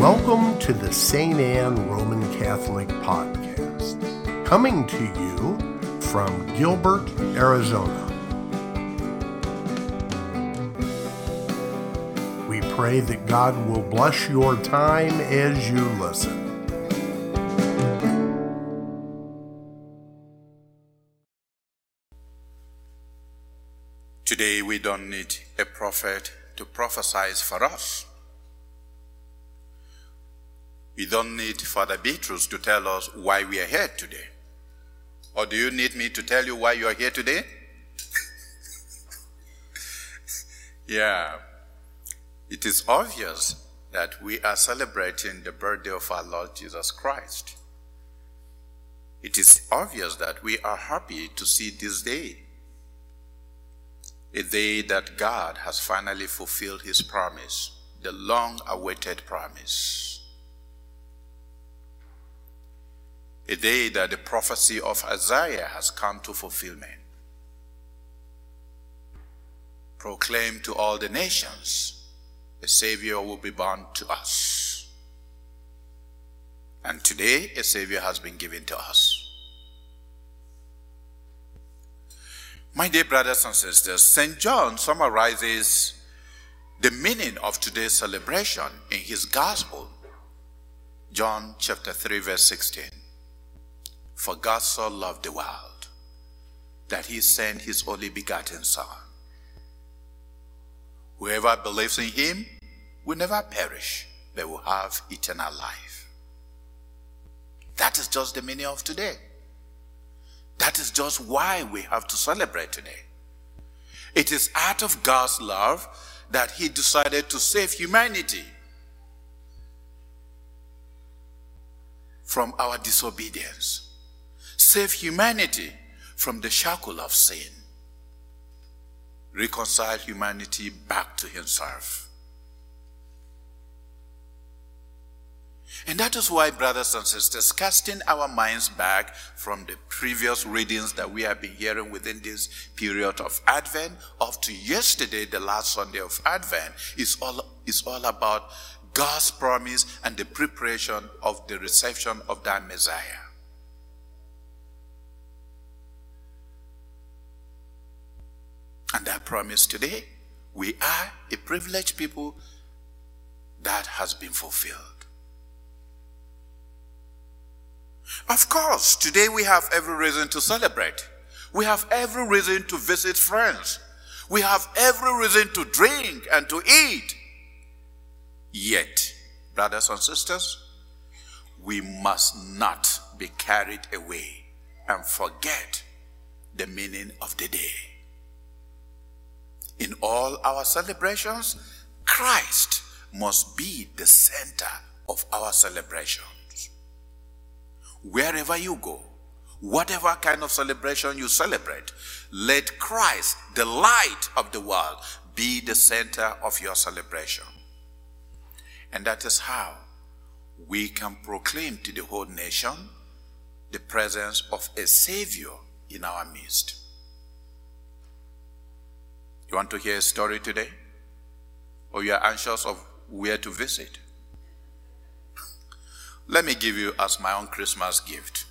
Welcome to the St. Anne Roman Catholic Podcast, coming to you from Gilbert, Arizona. We pray that God will bless your time as you listen. Today, we don't need a prophet to prophesy for us. We don't need Father Beatrice to tell us why we are here today. Or do you need me to tell you why you are here today? yeah. It is obvious that we are celebrating the birthday of our Lord Jesus Christ. It is obvious that we are happy to see this day a day that God has finally fulfilled his promise, the long awaited promise. A day that the prophecy of Isaiah has come to fulfillment. Proclaim to all the nations, a Savior will be born to us. And today, a Savior has been given to us. My dear brothers and sisters, St. John summarizes the meaning of today's celebration in his gospel. John chapter 3, verse 16. For God so loved the world that he sent his only begotten Son. Whoever believes in him will never perish, but will have eternal life. That is just the meaning of today. That is just why we have to celebrate today. It is out of God's love that He decided to save humanity from our disobedience, save humanity from the shackle of sin, reconcile humanity back to Himself. And that is why, brothers and sisters, casting our minds back from the previous readings that we have been hearing within this period of Advent, up to yesterday, the last Sunday of Advent, is all, is all about God's promise and the preparation of the reception of that Messiah. And that promise today, we are a privileged people that has been fulfilled. Of course, today we have every reason to celebrate. We have every reason to visit friends. We have every reason to drink and to eat. Yet, brothers and sisters, we must not be carried away and forget the meaning of the day. In all our celebrations, Christ must be the center of our celebrations. wherever you go, whatever kind of celebration you celebrate, let Christ, the light of the world, be the center of your celebration. And that is how we can proclaim to the whole nation the presence of a Savior in our midst. You want to hear a story today? Or you are anxious of where to visit? Let me give you as my own Christmas gift.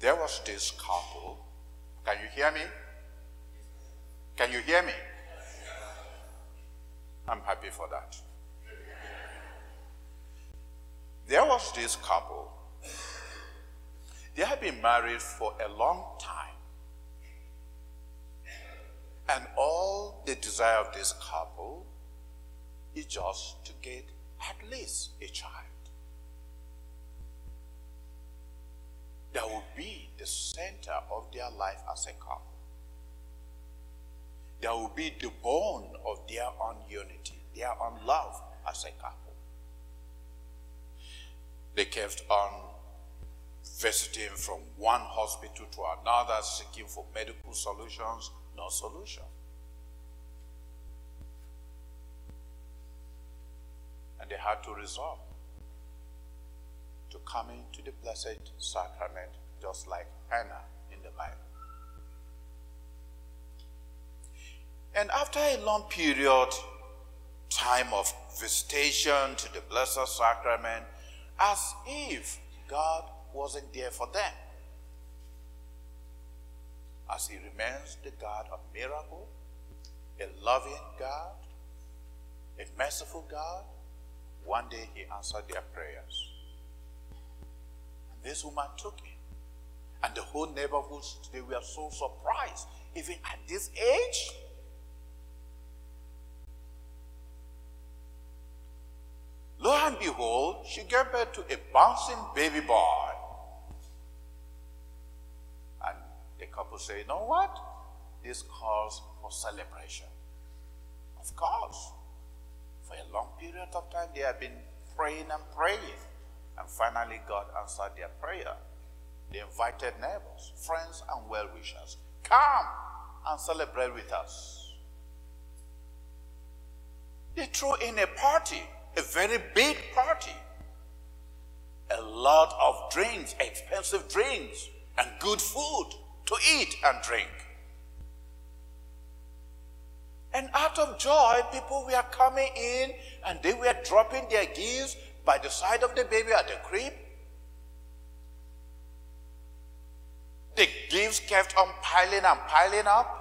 There was this couple. Can you hear me? Can you hear me? I'm happy for that. There was this couple. They had been married for a long time. And all the desire of this couple is just to get at least a child. That will be the center of their life as a couple. That will be the bone of their own unity, their own love as a couple. They kept on visiting from one hospital to another, seeking for medical solutions, no solution. And they had to resolve to come into the blessed sacrament just like Hannah in the Bible. And after a long period, time of visitation to the Blessed Sacrament as if God wasn't there for them. As He remains the God of miracle, a loving God, a merciful God, one day He answered their prayers. And this woman took it. And the whole neighborhood, they were so surprised, even at this age. Lo and behold, she gave birth to a bouncing baby boy. And the couple say, you know what? This calls for celebration. Of course. For a long period of time, they have been praying and praying. And finally, God answered their prayer. They invited neighbors, friends, and well wishers. Come and celebrate with us. They threw in a party, a very big party. A lot of drinks, expensive drinks, and good food to eat and drink. And out of joy, people were coming in and they were dropping their gifts by the side of the baby at the crib. The gifts kept on piling and piling up.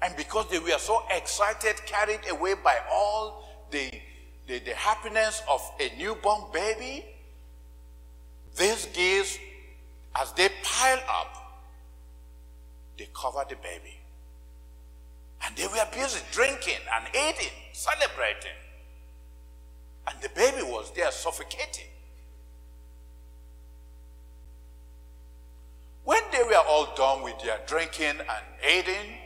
And because they were so excited, carried away by all the, the, the happiness of a newborn baby, these gifts, as they pile up, they cover the baby. And they were busy drinking and eating, celebrating. And the baby was there suffocating. When they were all done with their drinking and eating,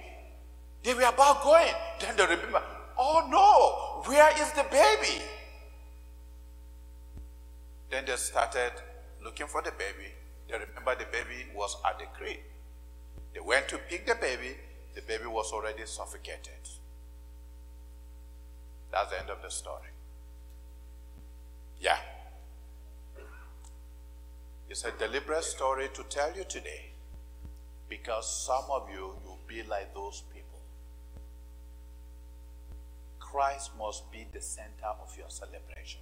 they were about going. Then they remember, oh no, where is the baby? Then they started looking for the baby. They remember the baby was at the crib. They went to pick the baby. The baby was already suffocated. That's the end of the story. Yeah. It's a deliberate story to tell you today because some of you, you'll be like those people. Christ must be the center of your celebration.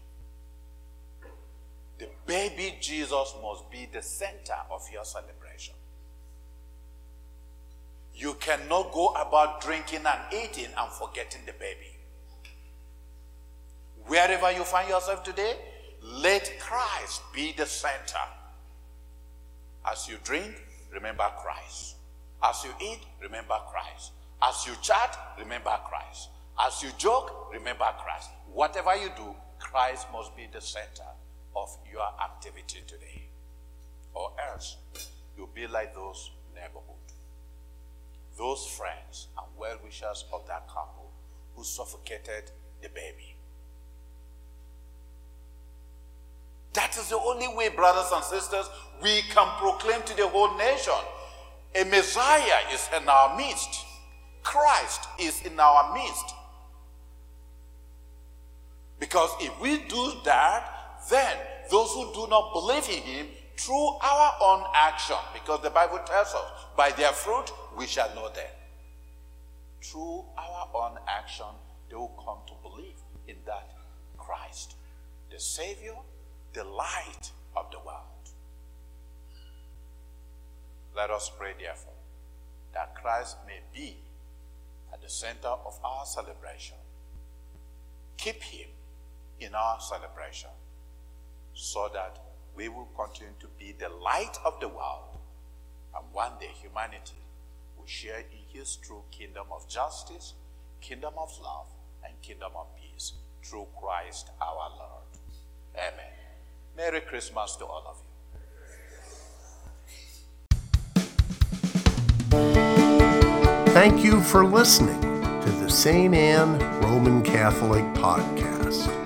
The baby Jesus must be the center of your celebration. You cannot go about drinking and eating and forgetting the baby. Wherever you find yourself today, let Christ be the center. As you drink, remember Christ. As you eat, remember Christ. As you chat, remember Christ. As you joke, remember Christ. Whatever you do, Christ must be the center of your activity today. Or else, you'll be like those neighborhood, those friends and well wishers of that couple who suffocated the baby. That is the only way, brothers and sisters, we can proclaim to the whole nation a Messiah is in our midst. Christ is in our midst. Because if we do that, then those who do not believe in him through our own action, because the Bible tells us, by their fruit we shall know them. Through our own action, they will come to believe in that Christ, the Savior, the light of the world. Let us pray, therefore, that Christ may be at the center of our celebration. Keep him in our celebration so that we will continue to be the light of the world and one day humanity will share in his true kingdom of justice, kingdom of love, and kingdom of peace through Christ our Lord. Amen. Merry Christmas to all of you. Thank you for listening to the St. Anne Roman Catholic Podcast.